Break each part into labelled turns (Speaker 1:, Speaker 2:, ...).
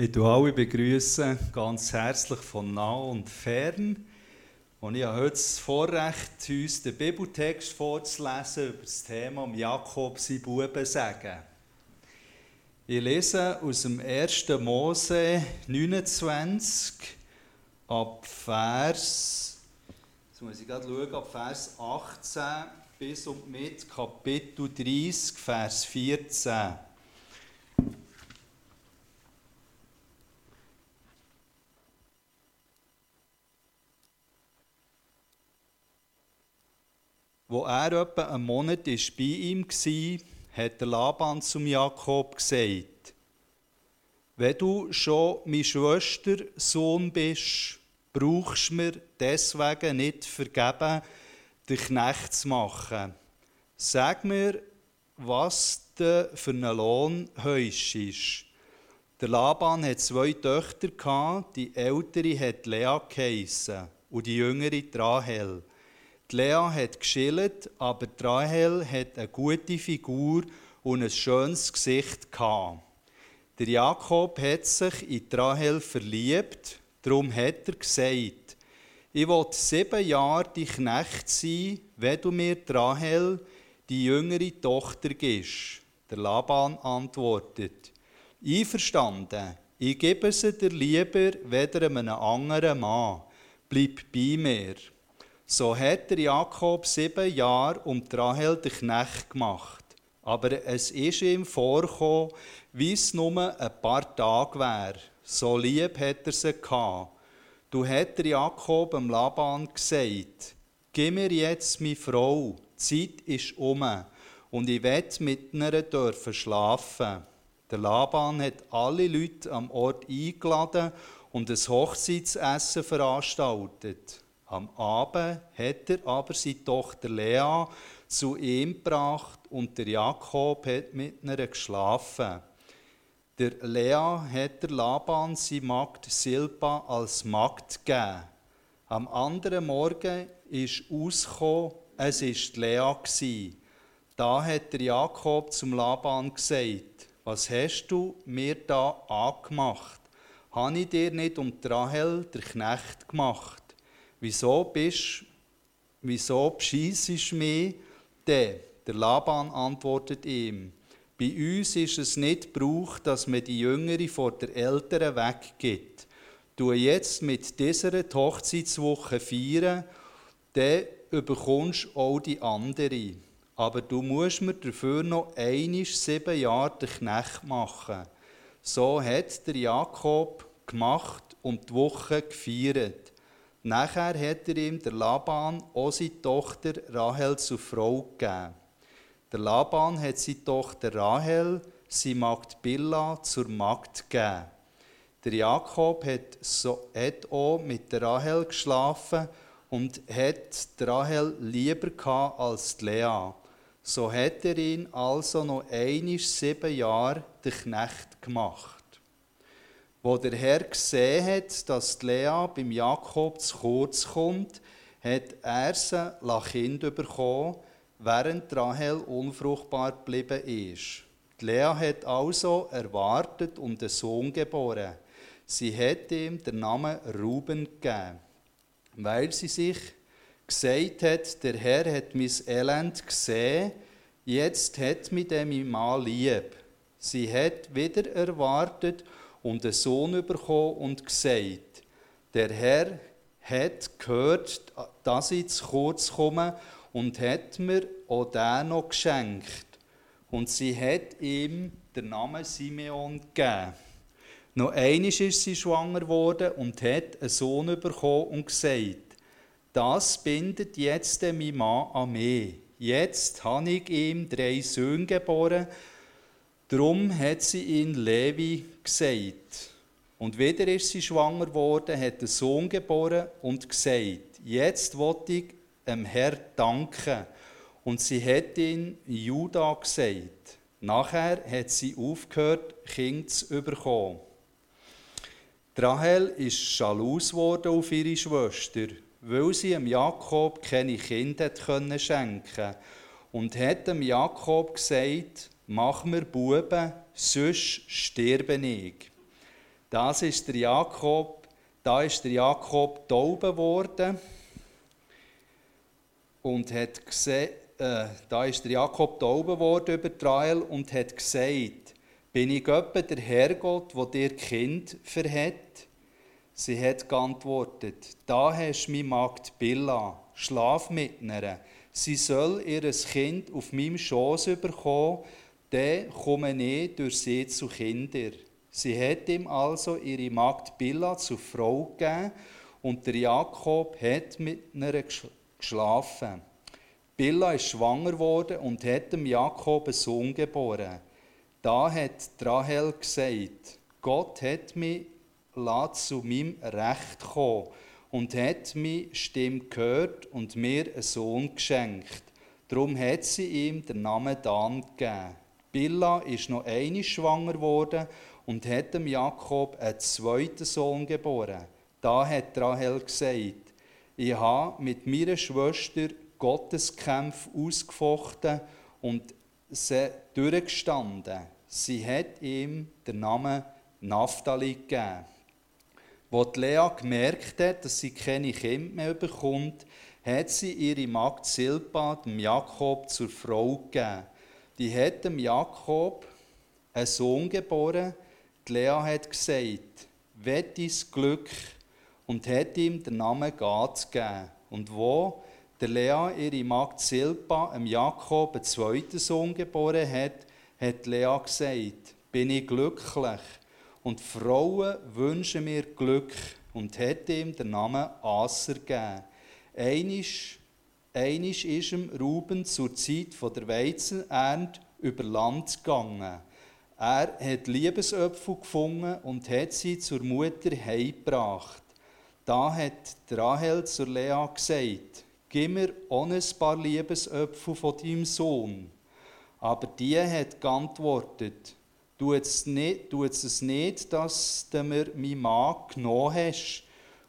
Speaker 1: Ich begrüße alle begrüßen ganz herzlich von nah und fern. Und ich habe heute das Vorrecht, uns den Bibeltext vorzulesen über das Thema um Jakob Buben sagen. Ich lese aus dem 1. Mose 29 ab Vers, jetzt muss ich schauen, ab Vers 18 bis und mit Kapitel 30, Vers 14. Wo er etwa einen Monat ist bei ihm war, hat der Laban zum Jakob gesagt, wenn du schon meine Schwester Sohn bist, brauchst du mir deswegen nicht vergeben, den Knecht zu machen. Sag mir, was du für einen Lohn ist. Der Laban hat zwei Töchter, die ältere hat Lea geheissen und die jüngere Rahel. Die Lea hat geschillt, aber die Rahel hat eine gute Figur und ein schönes Gesicht gehabt. Der Jakob hat sich in die Rahel verliebt, darum hat er gesagt, ich will sieben Jahre die Knecht sein, wenn du mir die Rahel, die jüngere Tochter, gibst. Der Laban antwortet, einverstanden, ich gebe sie dir lieber weder einem anderen Mann, bleib bei mir. So hat der Jakob sieben Jahre um die Rahel den Knecht gemacht. Aber es ist ihm vorgekommen, wie es nur ein paar Tage wäre. So lieb hat er sie gehabt. Du hat der Jakob am Laban gesagt, gib mir jetzt meine Frau, die Zeit ist um und ich will mit ihr dürfen schlafen. Der Laban hat alle Leute am Ort eingeladen und ein Hochzeitsessen veranstaltet. Am Abend hat er aber seine Tochter Lea zu ihm gebracht und der Jakob hat mit ihr geschlafen. Der Lea hat der Laban seine Magd Silpa als Magd gegeben. Am anderen Morgen ist ausgekommen, es war Lea. Da hat der Jakob zum Laban gesagt, was hast du mir da angemacht? Habe ich dir nicht um Rahel, der Knecht, gemacht? Wieso bist, wieso bescheissest du mich denn? Der Laban antwortet ihm, bei uns ist es nicht Brauch, dass man die Jüngere vor der Älteren weggibt. Du jetzt mit dieser Hochzeitswoche feiern, dann überkommst auch die andere. Aber du musst mir dafür noch einisch sieben Jahre den Knecht machen. So hat der Jakob gemacht und die Woche gefeiert. Nachher hat er ihm der Laban auch seine Tochter Rahel zur Frau gegeben. Der Laban hat seine Tochter Rahel, seine Magd Billa, zur Magd gegeben. Der Jakob hat, so, hat auch mit der Rahel geschlafen und hat Rahel lieber gehabt als die Lea. So hat er ihn also noch einisch sieben Jahre den Knecht gemacht. Wo der Herr gesehen hat, dass Lea beim Jakob zu kurz kommt, hat er sie Kind bekommen, während Rahel unfruchtbar geblieben ist. Die Lea hat also erwartet und einen Sohn geboren. Sie hat ihm den Namen Ruben gegeben, weil sie sich gesagt hat, der Herr hat mein Elend gesehen, jetzt hat mich dem Mann lieb. Sie hat wieder erwartet und einen Sohn bekommen und gesagt, der Herr hat gehört, dass ich zu kurz komme und hat mir auch den noch geschenkt. Und sie hat ihm den Namen Simeon gegeben. Noch einmal ist sie schwanger geworden und hat einen Sohn bekommen und gesagt, das bindet jetzt mein Mann an mich. Jetzt habe ich ihm drei Söhne geboren, Darum hat sie ihn Levi gesagt. Und wieder ist sie schwanger geworden, hat einen Sohn geboren und gesagt, jetzt wollte ich dem Herr danken. Und sie hat ihn Juda gesagt. Nachher hat sie aufgehört, Kind zu bekommen. Rahel ist schalus geworden auf ihre Schwester, weil sie dem Jakob keine Kinder schenken konnte. Und hat dem Jakob gesagt, mach mir Buben, sonst sterbe ich. Das ist der Jakob, da ist der Jakob tauben worden und hat gesehen, äh, da ist der Jakob tauben worden über Trael und hat gesagt, bin ich etwa der Herrgott, wo dir Kind verhält? Sie hat geantwortet, da hast meine Magd Billa, schlaf mit ihr. Sie soll ihr Kind auf meinem Schoß bekommen, dann komme ich durch sie zu Kindern. Sie hat ihm also ihre Magd Billa zur Frau gegeben und der Jakob hat mit ihr geschlafen. Billa ist schwanger geworden und hat dem Jakob einen Sohn geboren. Da hat Rahel gesagt, Gott hat mich zu meinem Recht kommen und hat meine Stimme gehört und mir einen Sohn geschenkt. Darum hat sie ihm den Namen Dan gegeben. Billa ist noch einmal schwanger geworden und hat dem Jakob einen zweiten Sohn geboren. Da hat Rahel gesagt, ich habe mit meiner Schwester Gotteskämpfe ausgefochten und sie durchgestanden. Sie hat ihm den Namen Naphtali gegeben. Als Lea gemerkt hat, dass sie keine Kinder mehr bekommt, hat sie ihre Magd Silpa dem Jakob zur Frau gegeben. Die hat dem Jakob einen Sohn geboren. Die Lea hat gesagt, wett dein Glück und hat ihm den Namen Gad gegeben. Und wo der Lea ihre Magd Silpa dem Jakob einen zweiten Sohn geboren hat, hat Lea gesagt, bin ich glücklich und Frauen wünschen mir Glück und hat ihm den Namen Aser gegeben. Einisch, einisch ist ihm Ruben zur Zeit der Weizenernte über Land gegangen. Er hat Liebesöpfel gefunden und hat sie zur Mutter heimgebracht. Da hat Rahel zur Lea gesagt, gib mir auch ein paar Liebesöpfel von deinem Sohn. Aber die hat geantwortet, tut es nicht, nicht dass du mir meinen Mann genommen hast,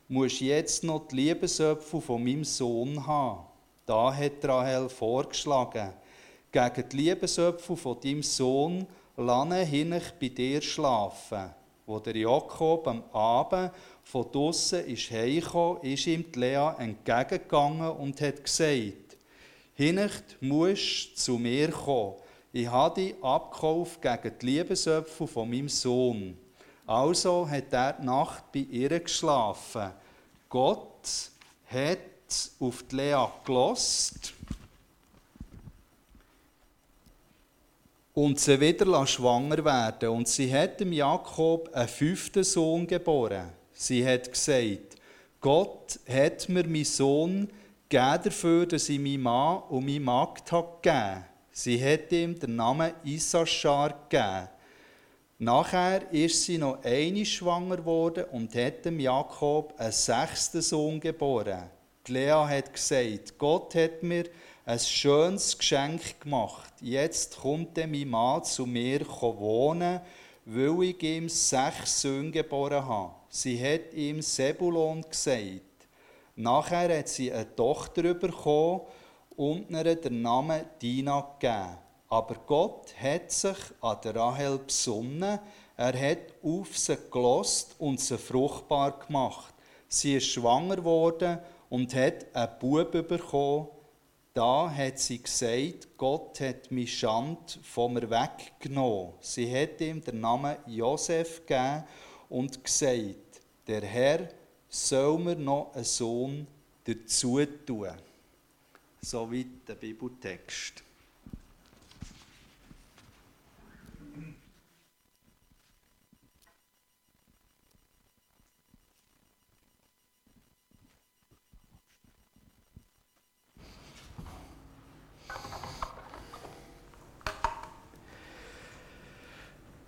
Speaker 1: musst jetzt noch die Liebesöpfel von meinem Sohn haben. Da hat Rahel vorgeschlagen, gegen die Liebesöpfel von deinem Sohn lange hin bei dir schlafen. Wo der Jakob am Abend von draussen ist heimgekommen, ist ihm die Lea entgegengegangen und hat gesagt, Hinnicht musst zu mir kommen. Ich habe dich abgekauft gegen die Liebesöpfel von meinem Sohn. Also hat er die Nacht bei ihr geschlafen. Gott hat auf die Lea gelost und sie wieder schwanger werden. Und sie hat dem Jakob einen fünften Sohn geboren. Sie hat gesagt, Gott hat mir meinen Sohn gegeben dafür, dass ich meinen Mann und meine Magd gegeben Sie hat ihm den Namen Issachar gegeben. Nachher ist sie noch eine schwanger geworden und hat dem Jakob einen sechsten Sohn geboren. Die Lea hat gesagt, Gott hat mir ein schönes Geschenk gemacht. Jetzt kommt mein Mann zu mir wohnen, weil ich ihm sechs Söhne geboren habe. Sie hat ihm Sebulon gesagt. Nachher hat sie eine Tochter bekommen und ihr den Namen Dina gegeben. Aber Gott hat sich an der Rahel besonnen, er hat auf sie gelost und sie fruchtbar gemacht. Sie ist schwanger geworden und hat einen Bub bekommen. Da hat sie gesagt, Gott hat mich Schand von mir weggenommen. Sie hat ihm den Namen Josef gegeben und gesagt, der Herr soll mir noch einen Sohn dazu tun. Soweit der Bibeltext.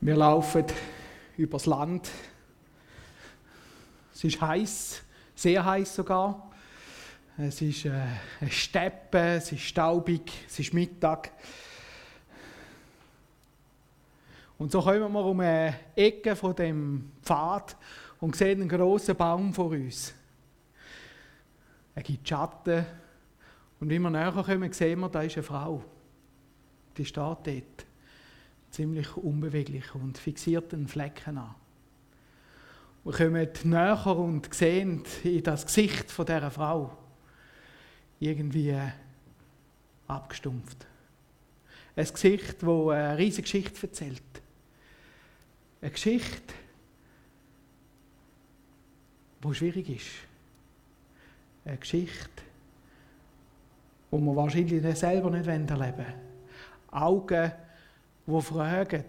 Speaker 2: Wir laufen übers Land. Es ist heiß, sehr heiß sogar. Es ist äh, eine Steppe, es ist staubig, es ist Mittag. Und so kommen wir um eine Ecke von dem Pfad und sehen einen großen Baum vor uns. Er gibt Schatten. Und wie wir näher kommen, sehen wir, da ist eine Frau. Die steht dort ziemlich unbeweglich und fixiert den Flecken an. Wir kommen näher und sehen in das Gesicht von dieser Frau irgendwie abgestumpft. Ein Gesicht, das eine riesige Geschichte erzählt. Eine Geschichte, die schwierig ist. Eine Geschichte, die wir wahrscheinlich selber nicht erleben wollen. Augen, die fragen.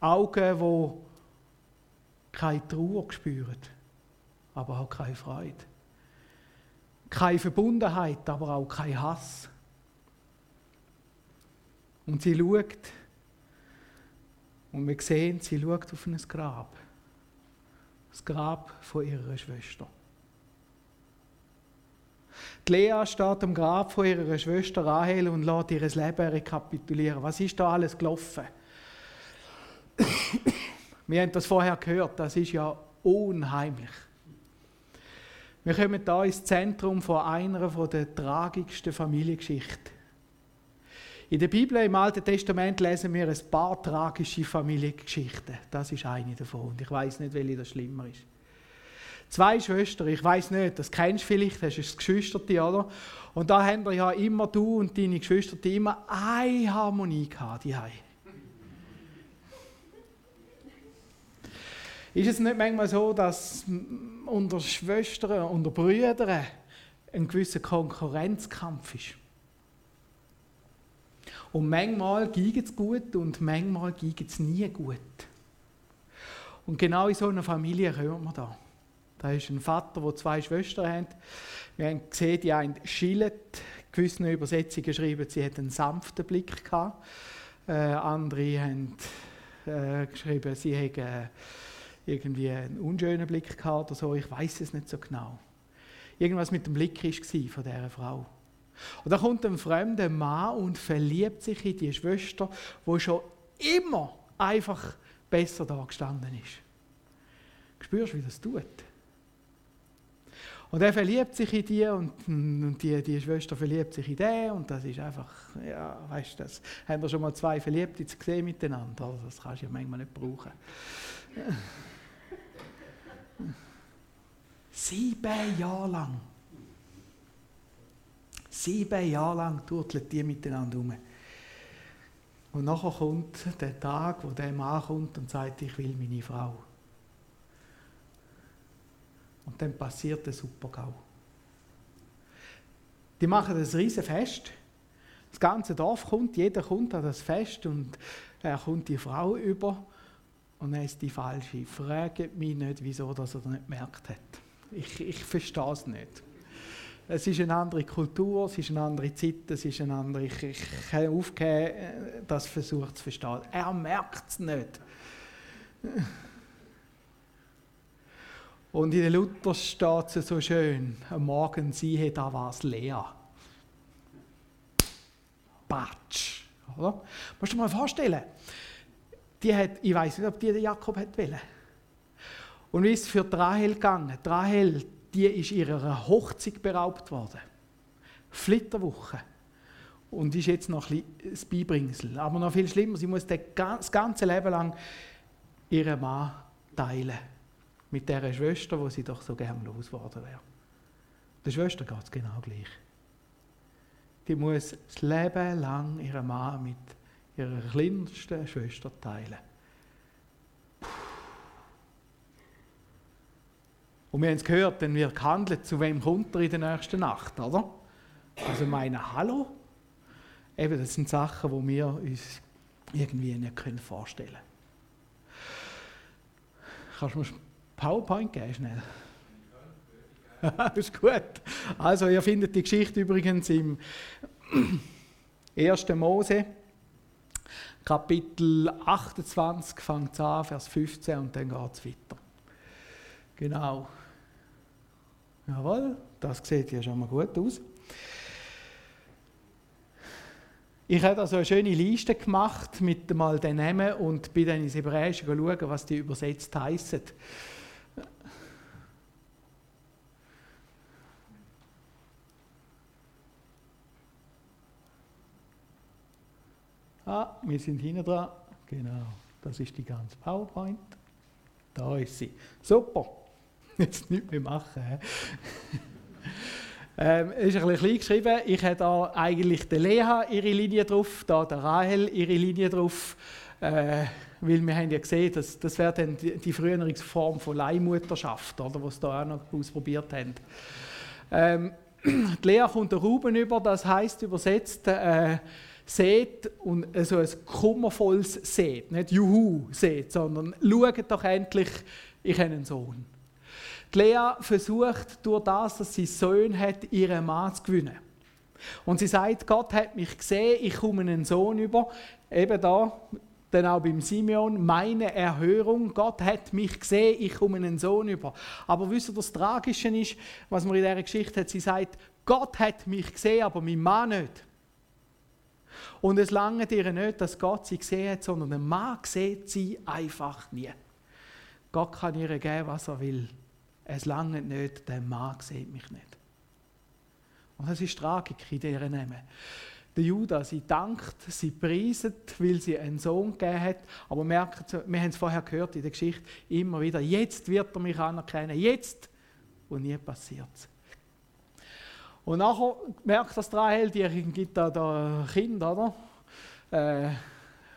Speaker 2: Augen, die keine Trauer spüren, aber auch keine Freude. Keine Verbundenheit, aber auch kein Hass. Und sie schaut, und wir sehen, sie schaut auf ein Grab. Das Grab von ihrer Schwester. Die Lea steht am Grab von ihrer Schwester Rahel und lässt ihr Leben rekapitulieren. Was ist da alles gelaufen? Wir haben das vorher gehört, das ist ja unheimlich. Wir kommen da ins Zentrum von einer der tragischsten Familiengeschichten. In der Bibel im Alten Testament lesen wir ein paar tragische Familiengeschichten. Das ist eine davon. Und ich weiß nicht, welche das schlimmer ist. Zwei Schwestern, ich weiß nicht, das kennst du vielleicht, hast du ein Geschwister, oder? Und da haben wir ja immer, du und deine Geschwister, immer eine Harmonie gehabt, die Ist es nicht manchmal so, dass unter Schwestern, unter Brüdern ein gewisser Konkurrenzkampf ist? Und manchmal geht es gut und manchmal geht es nie gut. Und genau in so einer Familie kommen wir da. Da ist ein Vater, der zwei Schwestern hat. Wir haben gesehen, die eine schillet, gewissen Übersetzungen schreiben, sie hat einen sanften Blick gehabt. Äh, andere haben äh, geschrieben, sie hätte irgendwie einen unschönen Blick gehabt oder so. Ich weiß es nicht so genau. Irgendwas mit dem Blick war von dieser Frau. Und da kommt ein fremder Mann und verliebt sich in die Schwester, wo schon immer einfach besser da gestanden ist. Spürst du, wie das tut? Und er verliebt sich in die und, und die, die Schwester verliebt sich in den und das ist einfach, ja, weißt du, das haben wir schon mal zwei Verliebte gesehen miteinander, also das kannst du ja manchmal nicht brauchen. Sieben Jahre lang Sieben Jahre lang turteln die miteinander um. Und nachher kommt der Tag, wo der Mann kommt und sagt, ich will meine Frau. Und dann passiert der Supergau. Die machen das riesen Fest. Das ganze Dorf kommt, jeder kommt an das Fest und er kommt die Frau über und er ist die Falsche. Fragt mich nicht, wieso dass er das nicht gemerkt hat. Ich, ich verstehe es nicht. Es ist eine andere Kultur, es ist eine andere Zeit, es ist eine andere. Ich, ich habe aufgegeben, das versucht zu verstehen. Er merkt es nicht. Und in der Luther steht es so schön: Am Morgen siehe, da war es leer. Batsch. Oder? Musst du dir mal vorstellen, die hat, ich weiß nicht, ob die den Jakob hat wollen. Und wie ist es für Rahel gegangen? Rahel, die ist ihrer Hochzeit beraubt worden. Flitterwoche. Und ist jetzt noch ein bisschen das Beibringsel. Aber noch viel schlimmer, sie muss das ganze Leben lang ihren Mann teilen. Mit der Schwester, wo sie doch so gern losgeworden wäre. Der Schwester geht es genau gleich. Die muss das Leben lang ihren Mann mit ihrer kleinsten Schwester teilen. Und wir haben es gehört, dann wird gehandelt, zu wem kommt er in der nächsten Nacht, oder? Also meine, hallo? Eben, das sind Sachen, die wir uns irgendwie nicht vorstellen können. Kannst du mir PowerPoint geben, schnell? ist gut. Also, ihr findet die Geschichte übrigens im 1. Mose, Kapitel 28, fängt es an, Vers 15 und dann geht es weiter. Genau. Jawohl, das sieht ja schon mal gut aus. Ich habe also eine schöne Liste gemacht mit mal den Namen und bin dann ins Hebräische schauen, was die übersetzt heißen. Ah, wir sind hinten dran. Genau, das ist die ganze PowerPoint. Da ist sie. Super. jetzt nichts mehr machen. ähm, ist ein bisschen klein geschrieben. Ich habe da eigentlich der Lea ihre Linie drauf, da der Rahel ihre Linie drauf. Äh, weil wir haben ja gesehen, dass das wäre dann die, die frühere Form von Leihmutterschaft, oder, was da auch noch ausprobiert haben. Ähm, die Lea kommt der Ruben über, das heißt übersetzt äh, seht und so ein kummervolles seht, nicht Juhu seht, sondern schaut doch endlich, ich habe einen Sohn. Die Lea versucht durch das, dass sie Sohn hat, ihren Mann zu gewinnen. Und sie sagt, Gott hat mich gesehen, ich komme einen Sohn über. Eben da, dann auch beim Simeon, meine Erhörung, Gott hat mich gesehen, ich komme einen Sohn über. Aber wisst ihr, das Tragische ist, was man in dieser Geschichte hat, sie sagt, Gott hat mich gesehen, aber mein Mann nicht. Und es lange ihr nicht, dass Gott sie gesehen hat, sondern ein Mann sieht sie einfach nie. Gott kann ihr geben, was er will. Es lange nicht, der Mann sieht mich nicht. Und das ist Tragik in dieser Namen. Der Judah, sie dankt, sie preiset, weil sie einen Sohn gegeben hat. Aber merkt, wir haben es vorher gehört in der Geschichte, immer wieder, jetzt wird er mich anerkennen, jetzt. Und nie passiert es. Und nachher merkt das Rahel, die gibt da, da Kind, oder? Äh,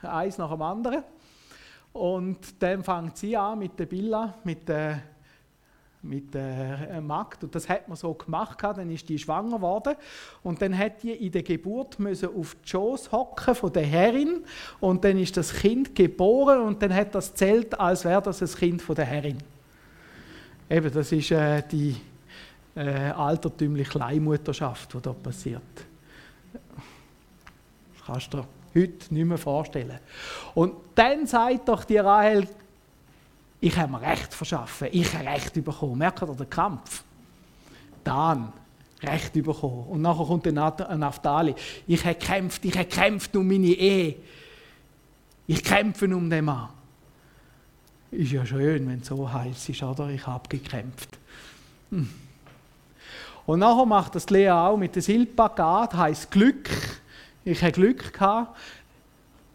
Speaker 2: eins nach dem anderen. Und dann fängt sie an mit der Billa, mit der, mit der Magd. Und das hat man so gemacht. Dann ist die schwanger geworden. Und dann hat die in der Geburt müssen auf die Schoß hocken von der Herrin. Und dann ist das Kind geboren. Und dann hat das zählt, als wäre das ein Kind von der Herrin. Eben, das ist äh, die äh, altertümliche Leihmutterschaft, die da passiert. Das kannst du dir heute nicht mehr vorstellen. Und dann sagt doch die Rahel, ich habe mir Recht verschaffen, ich habe Recht bekommen. Merkt ihr den Kampf? Dann Recht bekommen. Und nachher kommt der Naftali. Ich habe gekämpft, ich habe gekämpft um meine Ehe. Ich kämpfe um den Mann. Ist ja schön, wenn es so heiß ist, oder? Ich habe gekämpft. Hm. Und nachher macht das Lea auch mit der Silpagat, heißt Glück. Ich hatte Glück gehabt.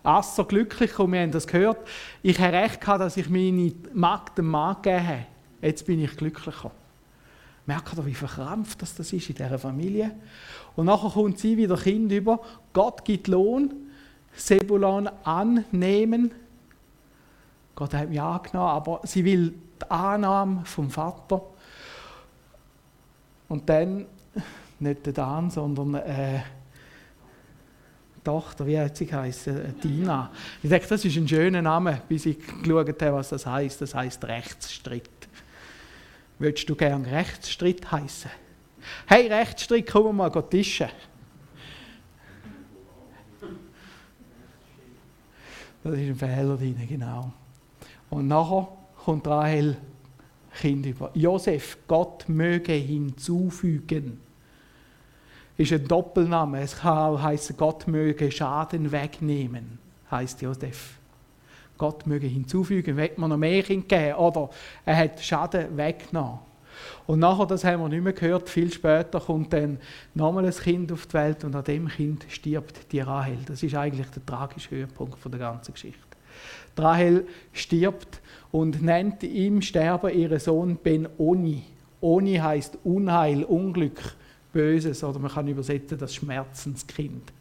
Speaker 2: Asser glücklich, und wir haben das gehört. Ich hatte recht gehabt, dass ich meine Magd dem Mann gegeben habe. Jetzt bin ich glücklicher. Merkt ihr, wie verkrampft das, ist in dieser Familie? Und nachher kommt sie wieder Kind über. Gott gibt Lohn. Sebulon annehmen. Gott hat mich angenommen, aber sie will die Annahme vom Vater. Und dann, nicht der Dan, sondern äh, Tochter, wie hat sie geheißen? Dina. Ich denke, das ist ein schöner Name, bis ich geschaut habe, was das heißt. Das heißt Rechtsstritt. Würdest du gern Rechtsstritt heißen? Hey, Rechtsstritt, komm mal tischen. Das ist ein Fehler drin, genau. Und nachher kommt Rahel Kind über. Josef, Gott möge hinzufügen. Ist ein Doppelname. Es kann auch heißen, Gott möge Schaden wegnehmen, heißt Josef. Gott möge hinzufügen, wenn man noch mehr Kind geben oder er hat Schaden weggenommen. Und nachher, das haben wir nicht mehr gehört, viel später kommt dann nochmal ein Kind auf die Welt und an dem Kind stirbt die Rahel. Das ist eigentlich der tragische Höhepunkt der ganzen Geschichte. Die Rahel stirbt und nennt im Sterben ihren Sohn Ben-Oni. Oni heißt Unheil, Unglück, Böses oder man kann übersetzen das Schmerzenskind.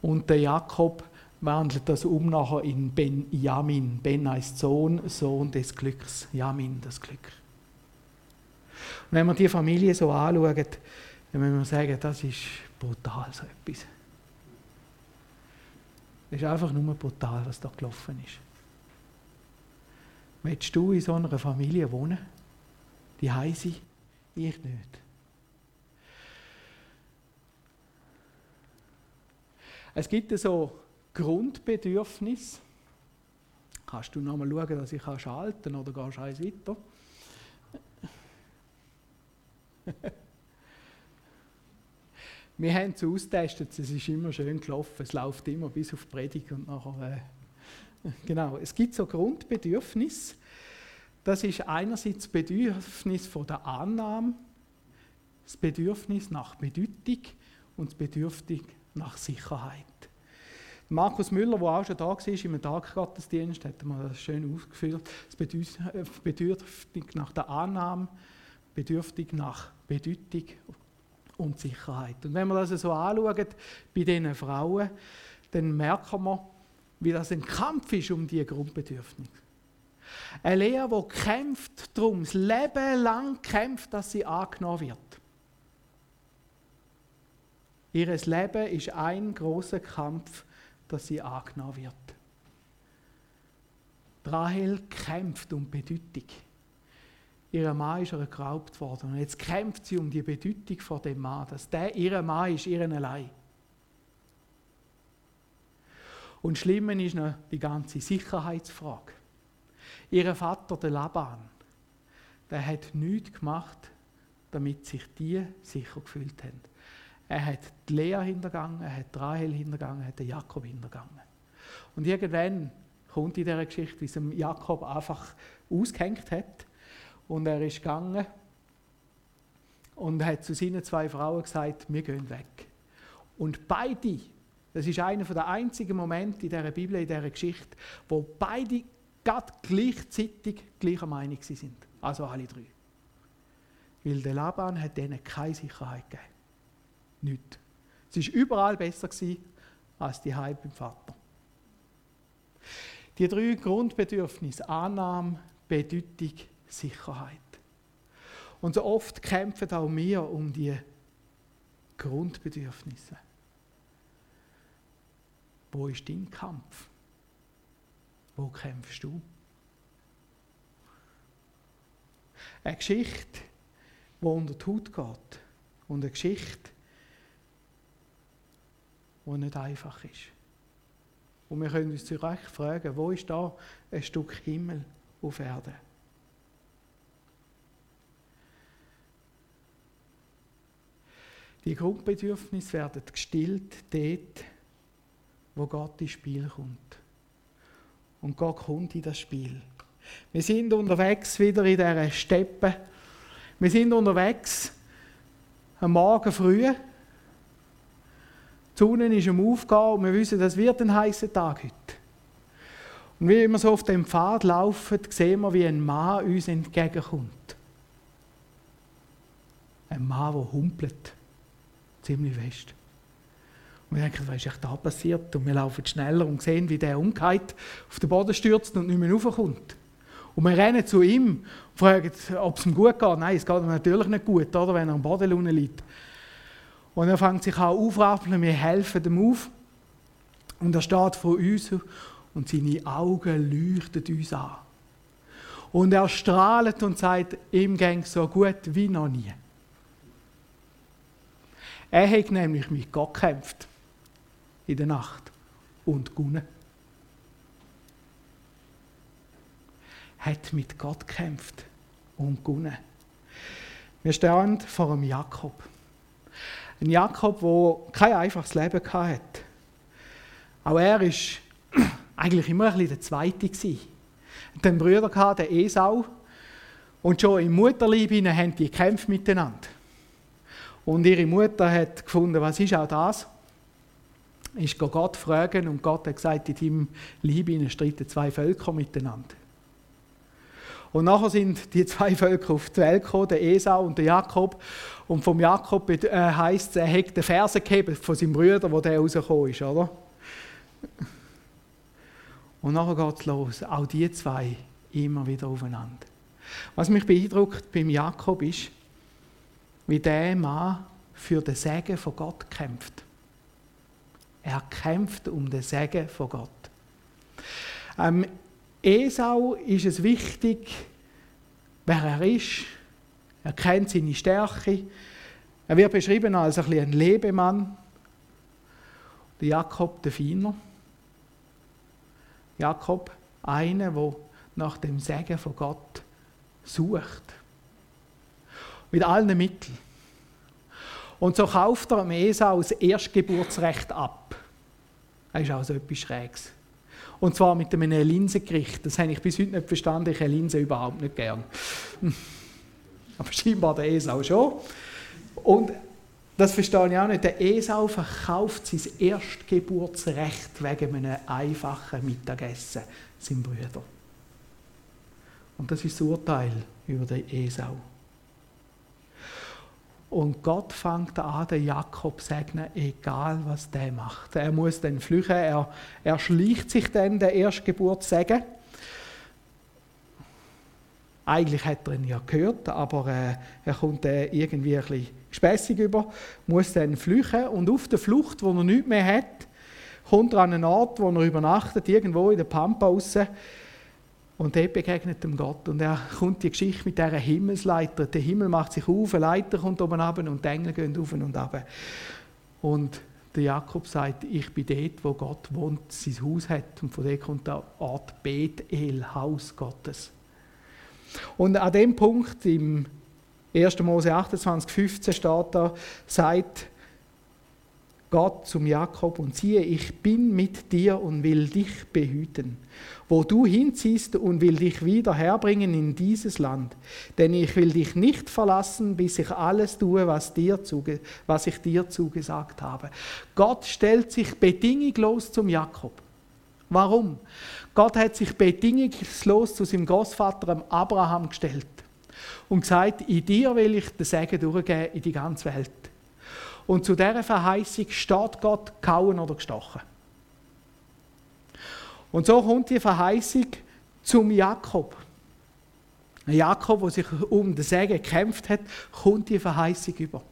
Speaker 2: Und der Jakob wandelt das um nachher in Ben Yamin. Ben heißt Sohn, Sohn des Glücks. Yamin, das Glück. Und wenn man die Familie so anschaut, dann müssen wir sagen, das ist brutal so etwas. Es ist einfach nur brutal, was da gelaufen ist. Willst du in so einer Familie wohnen? Die heise? Ich nicht. Es gibt so Grundbedürfnisse. Kannst du noch mal schauen, dass ich schalten kann oder gehst eins weiter? Wir haben es austestet, es ist immer schön gelaufen, es läuft immer bis auf die Predigt und nachher... Äh, Genau, es gibt so Grundbedürfnisse. Das ist einerseits das Bedürfnis von der Annahme, das Bedürfnis nach Bedeutung und das Bedürfnis nach Sicherheit. Markus Müller, der auch schon da war im Taggottesdienst, hat mal das schön ausgeführt. Es bedürftig nach der Annahme, bedürftig nach Bedeutung und Sicherheit. Und wenn wir das so anschauen bei diesen Frauen, dann merken wir, wie das ein Kampf ist um diese Grundbedürfnisse. Eine Lehre, die kämpft darum, das Leben lang kämpft, dass sie angenommen wird. Ihr Leben ist ein großer Kampf, dass sie angenommen wird. Rahel kämpft um Bedeutung. Ihr Mann ist ihr geraubt worden. Und jetzt kämpft sie um die Bedeutung von dem Mann, dass der ihr Mann ist, ihren allein. Und schlimmer ist noch die ganze Sicherheitsfrage. Ihr Vater, der Laban, der hat nichts gemacht, damit sich die sicher gefühlt haben. Er hat die Lea hintergangen, er hat Rahel hintergangen, er hat den Jakob hintergangen. Und irgendwann kommt in dieser Geschichte, wie es Jakob einfach ausgehängt hat. Und er ist gegangen und hat zu seinen zwei Frauen gesagt, wir gehen weg. Und beide, das ist einer der einzigen Momente in dieser Bibel, in dieser Geschichte, wo beide gerade gleichzeitig gleicher Meinung sind. Also alle drei. Weil der Laban hat ihnen keine Sicherheit gegeben. Nicht. Es war überall besser als die Heim beim Vater. Die drei Grundbedürfnisse, Annahme, Bedeutung, Sicherheit. Und so oft kämpfen auch wir um die Grundbedürfnisse. Wo ist dein Kampf? Wo kämpfst du? Eine Geschichte, die unter die Haut geht. Und eine Geschichte, die nicht einfach ist. Und wir können uns zu fragen, wo ist da ein Stück Himmel auf Erde? Die Grundbedürfnisse werden gestillt dort, wo Gott ins Spiel kommt. Und Gott kommt in das Spiel. Wir sind unterwegs wieder in dieser Steppe. Wir sind unterwegs am Morgen früh. Die Sonne ist am Aufgehen und wir wissen, das wird ein heißer Tag heute. Und wie wir so auf dem Pfad laufen, sehen wir, wie ein Mann uns entgegenkommt. Ein Mann, der humpelt. Ziemlich fest. Und wir denken, was ist echt da passiert? Und wir laufen schneller und sehen, wie der umgeht, auf den Boden stürzt und nicht mehr raufkommt. Und wir rennen zu ihm und fragen, ob es ihm gut geht. Nein, es geht ihm natürlich nicht gut, oder, wenn er am Boden unten liegt. Und er fängt sich an aufrappeln, wir helfen ihm auf. Und er steht vor uns und seine Augen leuchten uns an. Und er strahlt und sagt, ihm ging so gut wie noch nie. Er hat nämlich mit Gott gekämpft in der Nacht und gewonnen. Hat mit Gott gekämpft und gewonnen. Wir stehen vor einem Jakob. Ein Jakob, der kein einfaches Leben hatte. Auch er war eigentlich immer ein bisschen der Zweite. Er hatte einen Bruder, den Esau. Und schon im Mutterleib haben die gekämpft miteinander. Und ihre Mutter hat gefunden, was ist auch das? Ist Gott fragen und Gott hat gesagt, in deinem Liebe streiten zwei Völker miteinander. Und nachher sind die zwei Völker auf die Welt gekommen, der Esau und der Jakob. Und vom Jakob äh, heisst es, er hat den Fersen gegeben von seinem Bruder, wo der rausgekommen ist, oder? Und nachher geht es los, auch die zwei immer wieder aufeinander. Was mich beeindruckt beim Jakob ist, wie der Mann für den Segen von Gott kämpft. Er kämpft um den Segen von Gott. Ähm, Esau ist es wichtig, wer er ist. Er kennt seine Stärke. Er wird beschrieben als ein, ein Lebemann. Der Jakob, der Feiner. Jakob, einer, der nach dem Segen von Gott sucht. Mit allen Mitteln. Und so kauft er Esau das Erstgeburtsrecht ab. Das ist also etwas Schräges. Und zwar mit einem Linsengericht. Das habe ich bis heute nicht verstanden. Ich habe Linsen überhaupt nicht gern. Aber scheinbar der Esau schon. Und Das verstehe ich auch nicht. Der Esau verkauft sein Erstgeburtsrecht wegen einem einfachen Mittagessen seinem Bruder. Und das ist das Urteil über den Esau. Und Gott fängt an, den Jakob zu segnen, egal was der macht. Er muss dann flüchten, er, er schleicht sich dann den Erstgeburtssegen. Eigentlich hat er ihn ja gehört, aber äh, er kommt äh, irgendwie ein bisschen gespässig über, muss dann flüchten und auf der Flucht, wo er nichts mehr hat, kommt er an einen Ort, wo er übernachtet, irgendwo in der Pampa raus. Und dort begegnet ihm Gott. Und er kommt die Geschichte mit dieser Himmelsleiter. Der Himmel macht sich auf, eine Leiter kommt oben ab und die Engel gehen auf und ab. Und der Jakob sagt, ich bin dort, wo Gott wohnt, sein Haus hat. Und von dort kommt der Ort Bethel, Haus Gottes. Und an dem Punkt, im 1. Mose 28, 15 steht da, sagt Gott zum Jakob und siehe, ich bin mit dir und will dich behüten, wo du hinziehst und will dich wieder herbringen in dieses Land. Denn ich will dich nicht verlassen, bis ich alles tue, was, dir zuge was ich dir zugesagt habe. Gott stellt sich bedingungslos zum Jakob. Warum? Gott hat sich bedingungslos zu seinem Großvater Abraham gestellt und gesagt, in dir will ich den Segen durchgeben in die ganze Welt. Und zu dieser Verheißung steht Gott kauen oder gestochen. Und so kommt die Verheißung zum Jakob. Jakob, der sich um den Segen gekämpft hat, kommt die Verheißung über.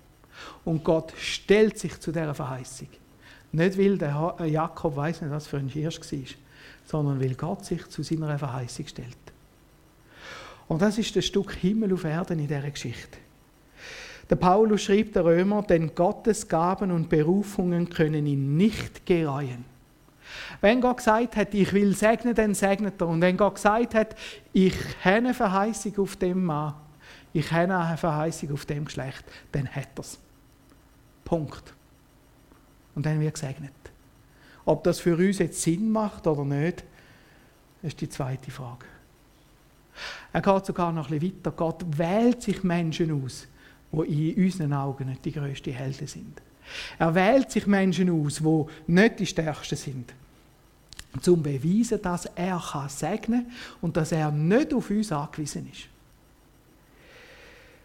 Speaker 2: Und Gott stellt sich zu dieser Verheißung. Nicht, weil der Jakob weiß nicht, was für ein Hirsch war, sondern weil Gott sich zu seiner Verheißung stellt. Und das ist das Stück Himmel auf Erden in dieser Geschichte. Der Paulus schrieb der Römer, denn Gottes Gaben und Berufungen können ihn nicht gereuen. Wenn Gott gesagt hat, ich will segnen, dann segnet er. Und wenn Gott gesagt hat, ich habe eine Verheißung auf dem Mann, ich habe eine Verheißung auf dem Geschlecht, dann hat er es. Punkt. Und dann wird gesegnet. Ob das für uns jetzt Sinn macht oder nicht, ist die zweite Frage. Er geht sogar noch ein bisschen weiter. Gott wählt sich Menschen aus, die in unseren Augen nicht die grössten Helden sind. Er wählt sich Menschen aus, die nicht die Stärksten sind. Zum beweisen, dass er kann segnen kann und dass er nicht auf uns angewiesen ist.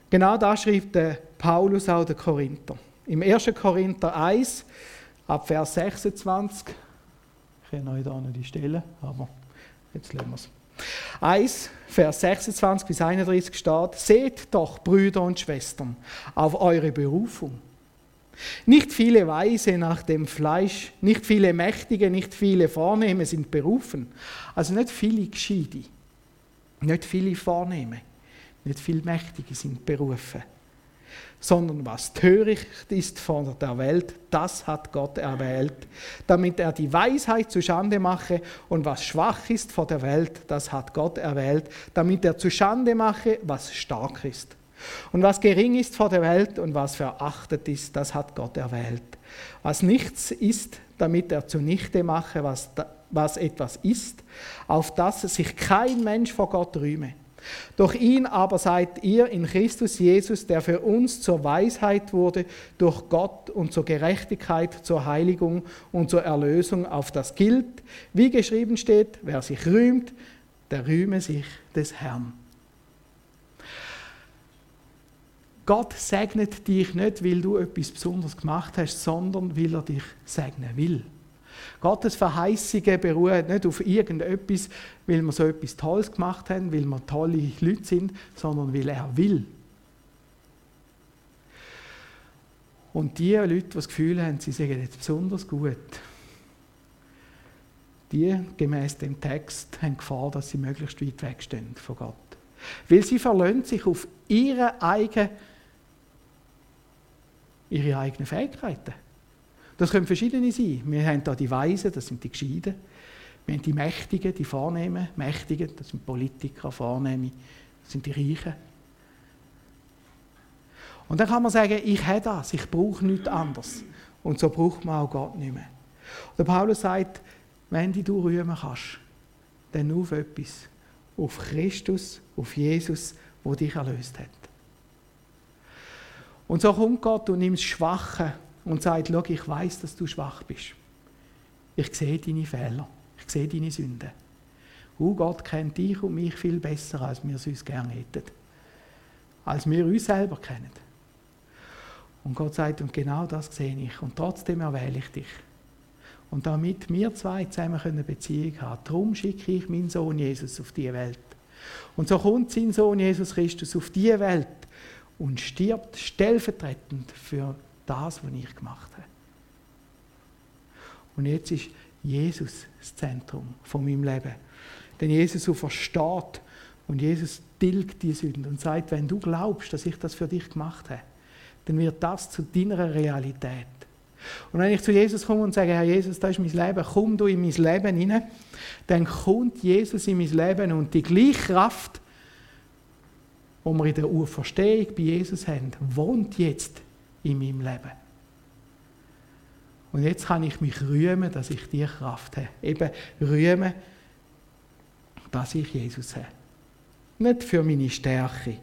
Speaker 2: Genau das schreibt Paulus auch der Korinther. Im 1. Korinther 1, ab Vers 26, ich kann euch da nicht die Stelle, aber jetzt lassen wir es. 1, Vers 26 bis 31 steht, seht doch, Brüder und Schwestern, auf eure Berufung. Nicht viele Weise nach dem Fleisch, nicht viele Mächtige, nicht viele Vornehme sind berufen. Also nicht viele Gescheide, nicht viele Vornehme, nicht viele Mächtige sind berufen sondern was töricht ist von der Welt, das hat Gott erwählt, damit er die Weisheit zustande mache und was schwach ist von der Welt, das hat Gott erwählt, damit er zustande mache, was stark ist. Und was gering ist vor der Welt und was verachtet ist, das hat Gott erwählt. Was nichts ist, damit er zunichte mache, was, was etwas ist, auf das sich kein Mensch vor Gott rühme. Durch ihn aber seid ihr in Christus Jesus, der für uns zur Weisheit wurde, durch Gott und zur Gerechtigkeit, zur Heiligung und zur Erlösung, auf das gilt, wie geschrieben steht, wer sich rühmt, der rühme sich des Herrn. Gott segnet dich nicht, weil du etwas Besonderes gemacht hast, sondern weil er dich segnen will. Gottes Verheißungen beruhen nicht auf irgendetwas, weil wir so etwas Tolles gemacht haben, weil wir tolle Leute sind, sondern weil er will. Und die Leute, die das Gefühl haben, sie sagen jetzt besonders gut, die gemäß dem Text haben Gefahr, dass sie möglichst weit wegstehen von Gott. Weil sie verlöhnt sich auf ihre, eigene, ihre eigenen Fähigkeiten. Das können verschiedene sein. Wir haben da die Weisen, das sind die Gescheiden. Wir haben die Mächtigen, die Vornehmen. Mächtigen, das sind Politiker, Vornehme, das sind die Reichen. Und dann kann man sagen, ich habe das, ich brauche nichts anderes. Und so braucht man auch Gott nicht mehr. Und der Paulus sagt, wenn du rühmen kannst, dann auf etwas. Auf Christus, auf Jesus, der dich erlöst hat. Und so kommt Gott und nimmt das Schwache und sagt, schau, ich weiß, dass du schwach bist. Ich sehe deine Fehler. Ich sehe deine Sünden. Oh, Gott kennt dich und mich viel besser, als wir es uns gerne hätten. Als wir uns selber kennen. Und Gott sagt, und genau das sehe ich. Und trotzdem erwähle ich dich. Und damit wir zwei zusammen eine Beziehung haben, darum schicke ich meinen Sohn Jesus auf die Welt. Und so kommt sein Sohn Jesus Christus auf die Welt und stirbt stellvertretend für das, was ich gemacht habe. Und jetzt ist Jesus das Zentrum von meinem Leben. Denn Jesus so versteht und Jesus tilgt die Sünden und sagt, wenn du glaubst, dass ich das für dich gemacht habe, dann wird das zu deiner Realität. Und wenn ich zu Jesus komme und sage, Herr Jesus, das ist mein Leben, komm du in mein Leben hinein, dann kommt Jesus in mein Leben und die gleiche Kraft, die wir in der Urverstehung bei Jesus haben, wohnt jetzt in meinem Leben. Und jetzt kann ich mich rühmen, dass ich die Kraft habe. Eben rühmen, dass ich Jesus habe. Nicht für meine Stärke,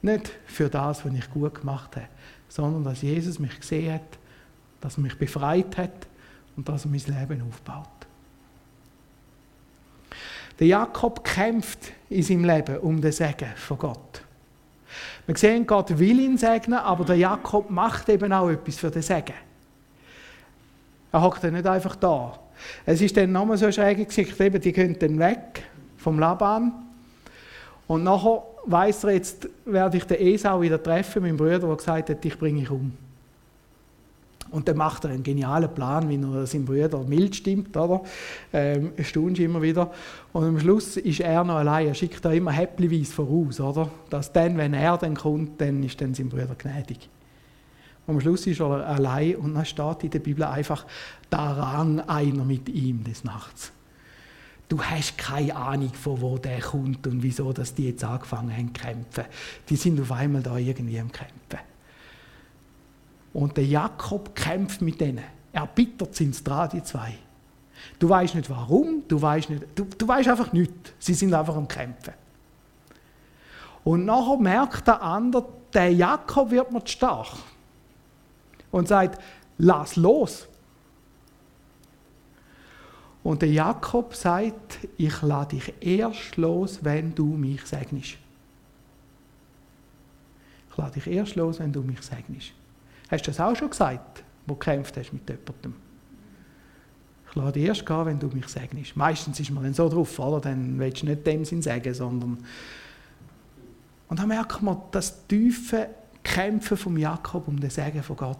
Speaker 2: nicht für das, was ich gut gemacht habe, sondern dass Jesus mich gesehen hat, dass er mich befreit hat und dass er mein Leben aufbaut. Der Jakob kämpft in seinem Leben um den Segen von Gott. Wir sehen, Gott will ihn segnen, aber der Jakob macht eben auch etwas für den Segen. Er hockt dann nicht einfach da. Es ist dann nochmal so schräg gesagt, eben, die gehen dann weg vom Laban. Und nachher weiss er, jetzt werde ich den Esau wieder treffen, meinen Bruder, der gesagt hat, dich bringe ich um. Und dann macht er einen genialen Plan, wie er seinem Bruder mild stimmt, oder? Ähm, immer wieder. Und am Schluss ist er noch allein. Er schickt da immer häppchenweise voraus, oder? Dass dann, wenn er dann kommt, dann ist dann sein Bruder gnädig. Und am Schluss ist er allein und dann steht in der Bibel einfach, da rang einer mit ihm des Nachts. Du hast keine Ahnung, von wo der kommt und wieso dass die jetzt angefangen haben zu kämpfen. Die sind auf einmal da irgendwie am Kämpfen. Und der Jakob kämpft mit denen. Er bittert sie ins dran, die zwei. Du weißt nicht warum, du weißt nicht, du, du weißt einfach nichts. Sie sind einfach am Kämpfen. Und nachher merkt der andere, der Jakob wird mir zu stark. Und sagt, lass los. Und der Jakob sagt, ich lade dich erst los, wenn du mich segnest. Ich lade dich erst los, wenn du mich segnest. Hast du das auch schon gesagt, wo du gekämpft hast mit jemandem? Ich lade dich erst gehen, wenn du mich segnest. Meistens ist man dann so drauf, oder? Dann willst du nicht dem Sinn sagen, sondern... Und dann merkt man das tiefe Kämpfen vom Jakob um den Segen von Gott.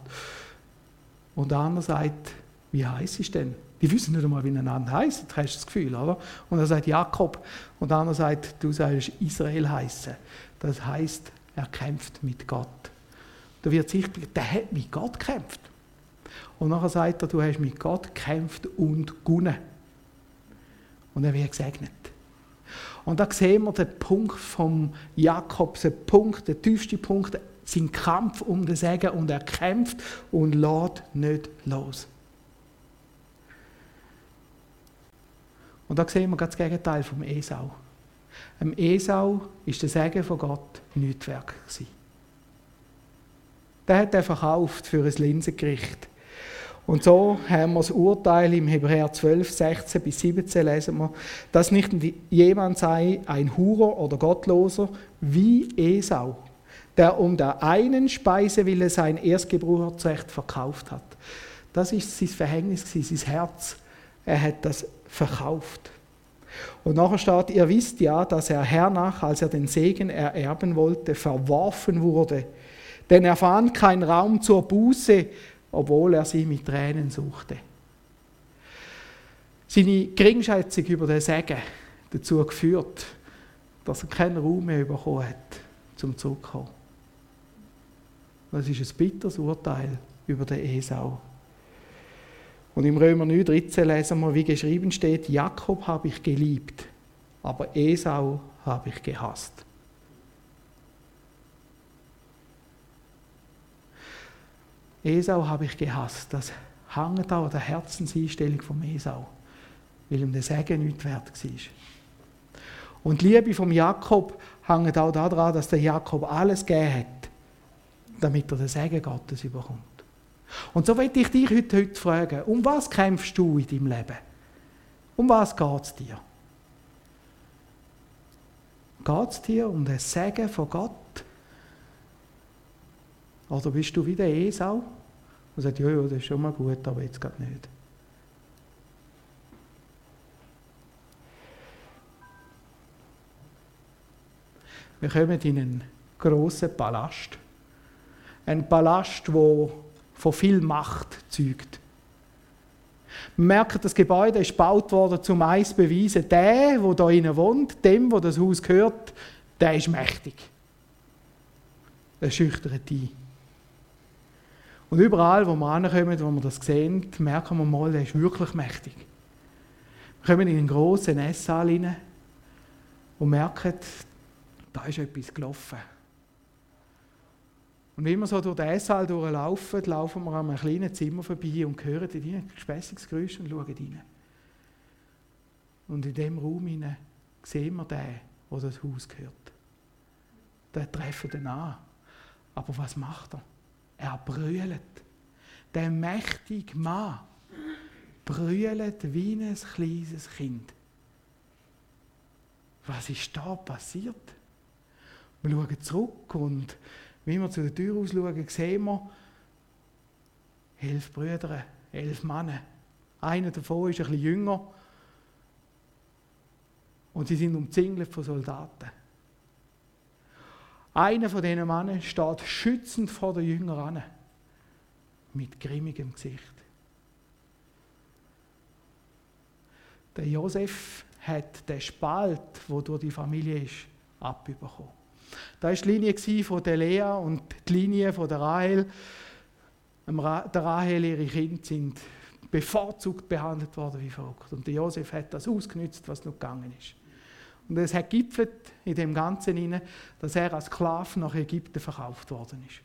Speaker 2: Und der andere sagt, wie heiß ist denn? Die wissen nicht einmal, wie einander heißt, hast du das Gefühl, oder? Und er sagt Jakob. Und der andere sagt, du sollst Israel heißen. Das heißt, er kämpft mit Gott. Da wird sichtbar, der hat mit Gott gekämpft. Und nachher sagt er, du hast mit Gott gekämpft und gewonnen. Und er wird gesegnet. Und da sehen wir den Punkt vom Jakob, den Punkt, der tiefste Punkt, sein Kampf um den Segen und er kämpft und lässt nicht los. Und da sehen wir das Gegenteil vom Esau. Am Esau ist der Segen von Gott nicht Werk Der hat er verkauft für ein Linsengericht. Und so haben wir das Urteil im Hebräer 12, 16 bis 17 lesen wir, dass nicht jemand sei ein Hurer oder Gottloser wie Esau, der um der einen Speisewille sein Erstgeburtsrecht verkauft hat. Das ist sein Verhängnis, sein Herz. Er hat das verkauft. Und nachher steht, ihr wisst ja, dass er hernach, als er den Segen ererben wollte, verworfen wurde. Denn er fand keinen Raum zur Buße, obwohl er sie mit Tränen suchte. Seine Geringschätzung über den Segen dazu geführt, dass er keinen Raum mehr bekommen hat, zum Zurückkommen. Das ist ein bitteres Urteil über den Esau. Und im Römer 9, 13 lesen wir, wie geschrieben steht, Jakob habe ich geliebt, aber Esau habe ich gehasst. Esau habe ich gehasst. Das hängt auch an der Herzenseinstellung vom Esau, weil ihm der Segen nicht wert war. Und die Liebe vom Jakob hängt auch daran, dass der Jakob alles gegeben hat, damit er den Segen Gottes überkommt. Und so möchte ich dich heute, heute fragen, um was kämpfst du in deinem Leben? Um was geht es dir? Geht es dir um den Segen von Gott? Oder bist du wie der Esau und sagst, ja, ja, das ist schon mal gut, aber jetzt geht nicht. Wir kommen in einen grossen Palast. Ein Palast, der von viel Macht zeugt. Wir merken, das Gebäude ist gebaut worden, um eins beweisen, der, der da innen wohnt, dem, wo das Haus gehört, der ist mächtig. Er schüchtert ein. Und überall, wo wir ankommen, wo wir das sehen, merken wir mal, der ist wirklich mächtig. Wir kommen in einen grossen Esssaal rein und merken, da ist etwas gelaufen. Und wenn wir so durch den Saal durchlaufen, laufen wir an einem kleinen Zimmer vorbei und hören dort ein gespässiges Geräusch und schauen rein. Und in diesem Raum hinein sehen wir den, wo das Haus gehört. Der treffen den an. Aber was macht er? Er brüllt. Der mächtige Mann brüllt wie ein kleines Kind. Was ist da passiert? Wir schauen zurück und wenn wir zu der Tür ausschauen, sehen wir elf Brüder, elf Männer. Einer davon ist ein bisschen jünger und sie sind umzingelt von Soldaten. Einer von diesen Männern steht schützend vor den Jüngern an, mit grimmigem Gesicht. Der Josef hat den Spalt, wo durch die Familie ist, abbekommen. Da war die Linie von der Lea und die Linie von der Rahel. Der Rahel, ihre Kinder sind bevorzugt behandelt worden wie verrückt. Und der Josef hat das ausgenutzt, was noch gegangen ist. Und es hat gipfelt in dem Ganzen hinein, dass er als Sklave nach Ägypten verkauft worden ist.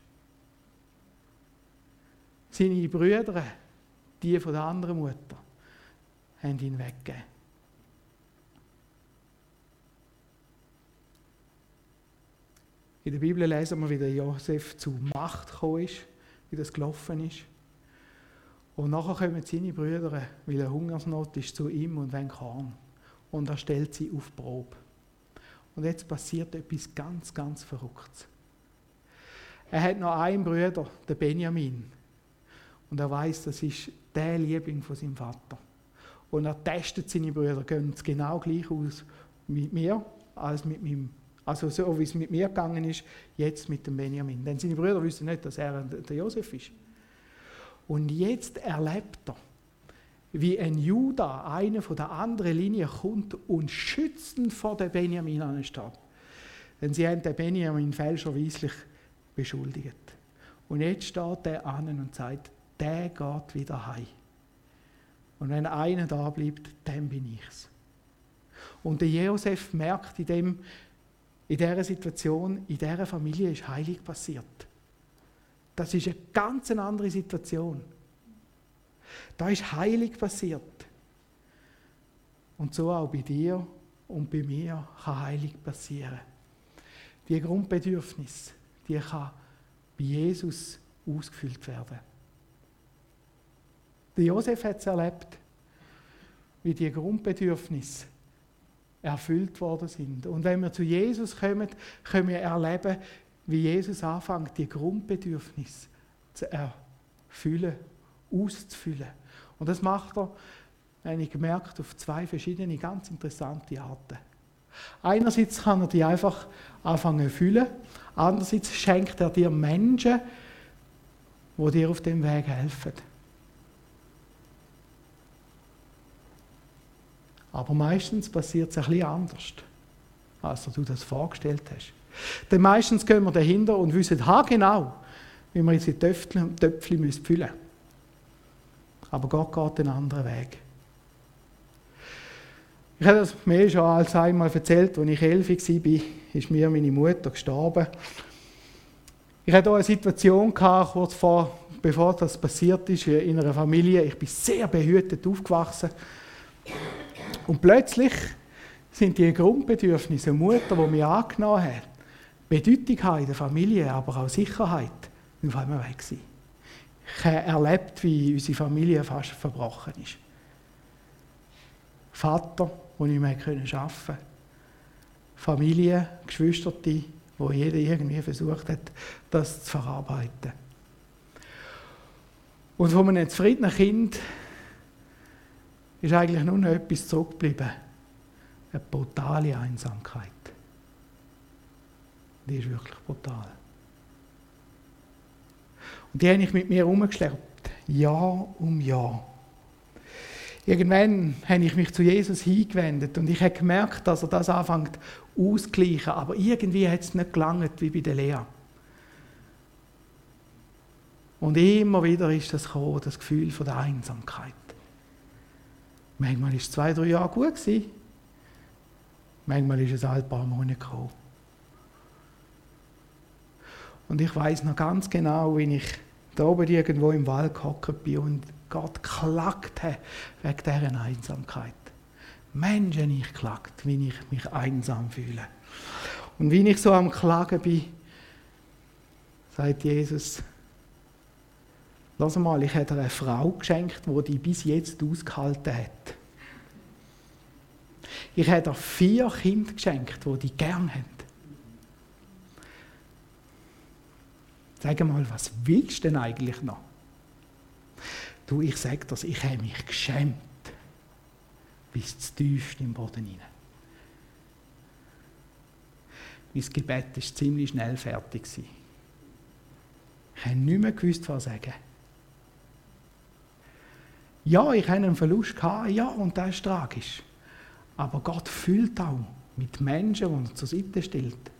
Speaker 2: Seine Brüder, die von der anderen Mutter, haben ihn weggegeben. In der Bibel lesen wir, wie der Josef zu Macht gekommen ist, wie das gelaufen ist. Und nachher kommen seine Brüder, weil er Hungersnot ist, zu ihm und wollen Korn. Und er stellt sie auf Probe. Und jetzt passiert etwas ganz, ganz Verrücktes. Er hat noch einen Bruder, den Benjamin. Und er weiß, das ist der Liebling von seinem Vater. Und er testet seine Brüder, gehen genau gleich aus mit mir als mit meinem also so wie es mit mir gegangen ist, jetzt mit dem Benjamin. Denn seine Brüder wissen nicht, dass er der Josef ist. Und jetzt erlebt er, wie ein Judah, einer von der anderen Linie, kommt und schützend vor dem Benjamin ansteht. Denn sie haben den Benjamin fälscherweise beschuldigt. Und jetzt steht er an und sagt, der geht wieder heim. Und wenn einer da bleibt, dann bin ich's. Und der Josef merkt in dem, in dieser Situation, in dieser Familie ist heilig passiert. Das ist eine ganz andere Situation. Da ist heilig passiert. Und so auch bei dir und bei mir kann heilig passieren. Die Grundbedürfnisse, die kann bei Jesus ausgefüllt werden. Der Josef hat es erlebt, wie die Grundbedürfnisse erfüllt worden sind. Und wenn wir zu Jesus kommen, können wir erleben, wie Jesus anfängt, die Grundbedürfnisse zu erfüllen, auszufüllen. Und das macht er, habe ich gemerkt, auf zwei verschiedene ganz interessante Arten. Einerseits kann er die einfach anfangen zu füllen, andererseits schenkt er dir Menschen, die dir auf dem Weg helfen. Aber meistens passiert es ein bisschen anders, als du das vorgestellt hast. Denn meistens gehen wir dahinter und wissen genau, wie wir unsere Töpfchen, füllen müssen. Aber Gott geht einen anderen Weg. Ich habe das mir schon als einmal erzählt, als ich elf war, ist mir meine Mutter gestorben. Ich hatte auch eine Situation kurz vor, bevor das passiert ist, in einer Familie. Ich bin sehr behütet aufgewachsen. Und plötzlich sind die Grundbedürfnisse der Mutter, die mich angenommen hat, Bedeutung in der Familie, aber auch Sicherheit, auf einmal weg gewesen. Ich habe erlebt, wie unsere Familie fast verbrochen ist. Vater, der nicht mehr arbeiten konnte. Familie, Geschwister, wo jeder irgendwie versucht hat, das zu verarbeiten. Und von einem zufriedenen Kind ist eigentlich nur noch etwas zurückgeblieben. Eine brutale Einsamkeit. Die ist wirklich brutal. Und die habe ich mit mir herumgeschleppt. Jahr um Jahr. Irgendwann habe ich mich zu Jesus hingewendet und ich habe gemerkt, dass er das anfängt auszugleichen. Aber irgendwie hat es nicht gelangt wie bei der Lea. Und immer wieder ist das gekommen, das Gefühl von der Einsamkeit. Manchmal war es zwei, drei Jahre gut. Gewesen. Manchmal ist es ein paar Monate gekommen. Und ich weiß noch ganz genau, wie ich da oben irgendwo im Wald gehockt bin und Gott klagt habe wegen dieser Einsamkeit. Menschen, ich klagt, wie ich mich einsam fühle. Und wie ich so am Klagen bin, sagt Jesus, Lass mal, ich habe dir eine Frau geschenkt, die die bis jetzt ausgehalten hat. Ich habe dir vier Kinder geschenkt, die die gern haben. Sag mal, was willst du denn eigentlich noch? Du, ich sage das, ich habe mich geschämt. Bis zu tief im Boden hinein. Mein Gebet war ziemlich schnell fertig. Ich habe nicht mehr gewusst, was sagen. Ja, ich hatte einen Verlust, gehabt, ja, und das ist tragisch. Aber Gott fühlt auch mit Menschen, die er zur Seite stellt.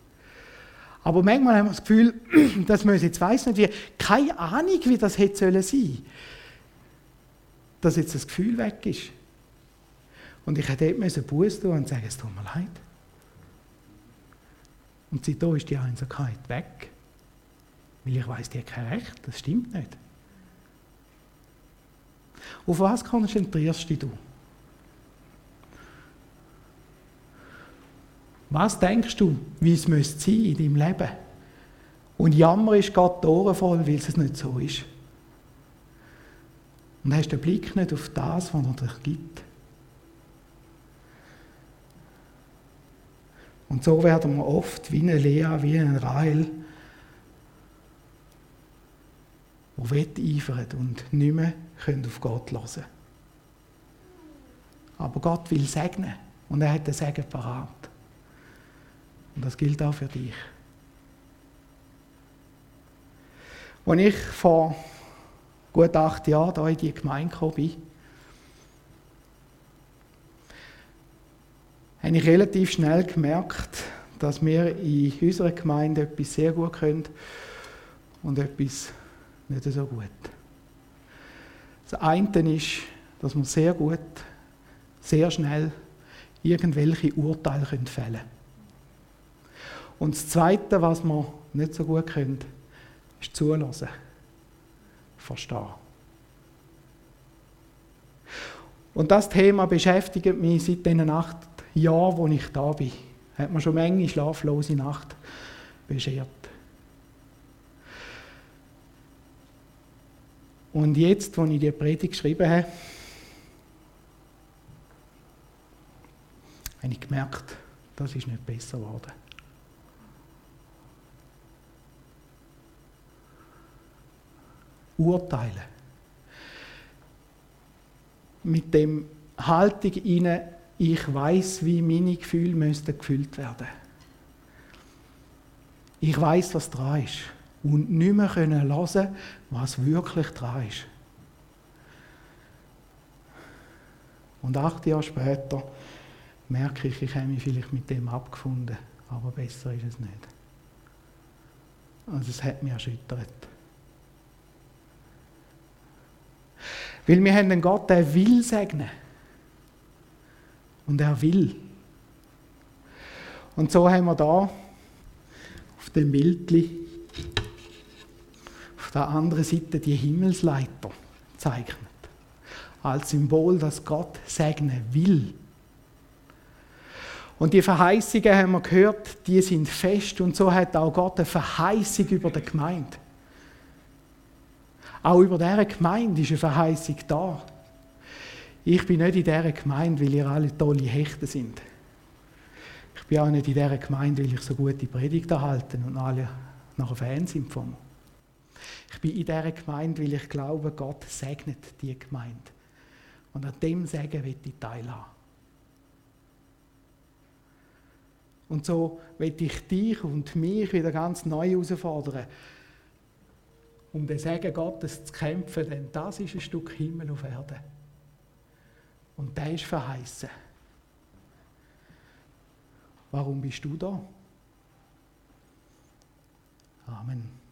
Speaker 2: Aber manchmal haben wir das Gefühl, das muss jetzt weiss nicht wie, keine Ahnung, wie das hätte sein sollen dass jetzt das Gefühl weg ist. Und ich hätte dort Buß tun und sagen, es tut mir leid. Und seitdem ist die Einsamkeit weg. Weil ich weiß, die hat kein Recht, das stimmt nicht. Auf was konzentrierst du dich? Was denkst du, wie es müsste sein in deinem Leben? Und Jammer ist Gott die voll, weil es nicht so ist. Und hast den Blick nicht auf das, was er dir gibt. Und so werden wir oft wie eine Lea, wie ein Rahel, die wetteifern und nicht mehr auf Gott hören. Aber Gott will segnen und er hat den Segen parat. Und das gilt auch für dich. Als ich vor gut acht Jahren hier in die Gemeinde gekommen bin, habe ich relativ schnell gemerkt, dass wir in unserer Gemeinde etwas sehr gut können und etwas nicht so gut. Das eine ist, dass wir sehr gut, sehr schnell irgendwelche Urteile fällen können. Und das Zweite, was wir nicht so gut können, ist zulassen. Verstehen. Und das Thema beschäftigt mich seit den acht Jahren, wo ich da bin. Hat mir schon eine schlaflose Nacht beschert. Und jetzt, als ich die Predigt geschrieben habe, habe ich gemerkt, das ist nicht besser geworden. Urteilen. Mit dem Haltung inne, ich weiß, wie meine Gefühle müssten gefüllt werden. Ich weiß, was dran ist und nicht mehr hören können, was wirklich dran ist. Und acht Jahre später merke ich, ich habe mich vielleicht mit dem abgefunden, aber besser ist es nicht. Also es hat mich erschüttert. Weil wir haben einen Gott, der will segnen. Und er will. Und so haben wir da auf dem Bildchen der anderen Seite die Himmelsleiter zeichnet. Als Symbol, dass Gott segnen will. Und die Verheißungen haben wir gehört, die sind fest und so hat auch Gott eine Verheißung über die Gemeinde. Auch über dieser Gemeinde ist eine Verheißung da. Ich bin nicht in dieser Gemeinde, weil ihr alle tolle Hechte sind. Ich bin auch nicht in dieser Gemeinde, weil ich so gute Predigten halte und alle nachher Fans sind von mir. Ich bin in dieser Gemeinde, weil ich glaube, Gott segnet die Gemeinde. Und an dem Segen will ich teilhaben. Und so will ich dich und mich wieder ganz neu herausfordern, um den Segen Gottes zu kämpfen, denn das ist ein Stück Himmel auf Erde. Und der ist verheißen. Warum bist du da? Amen.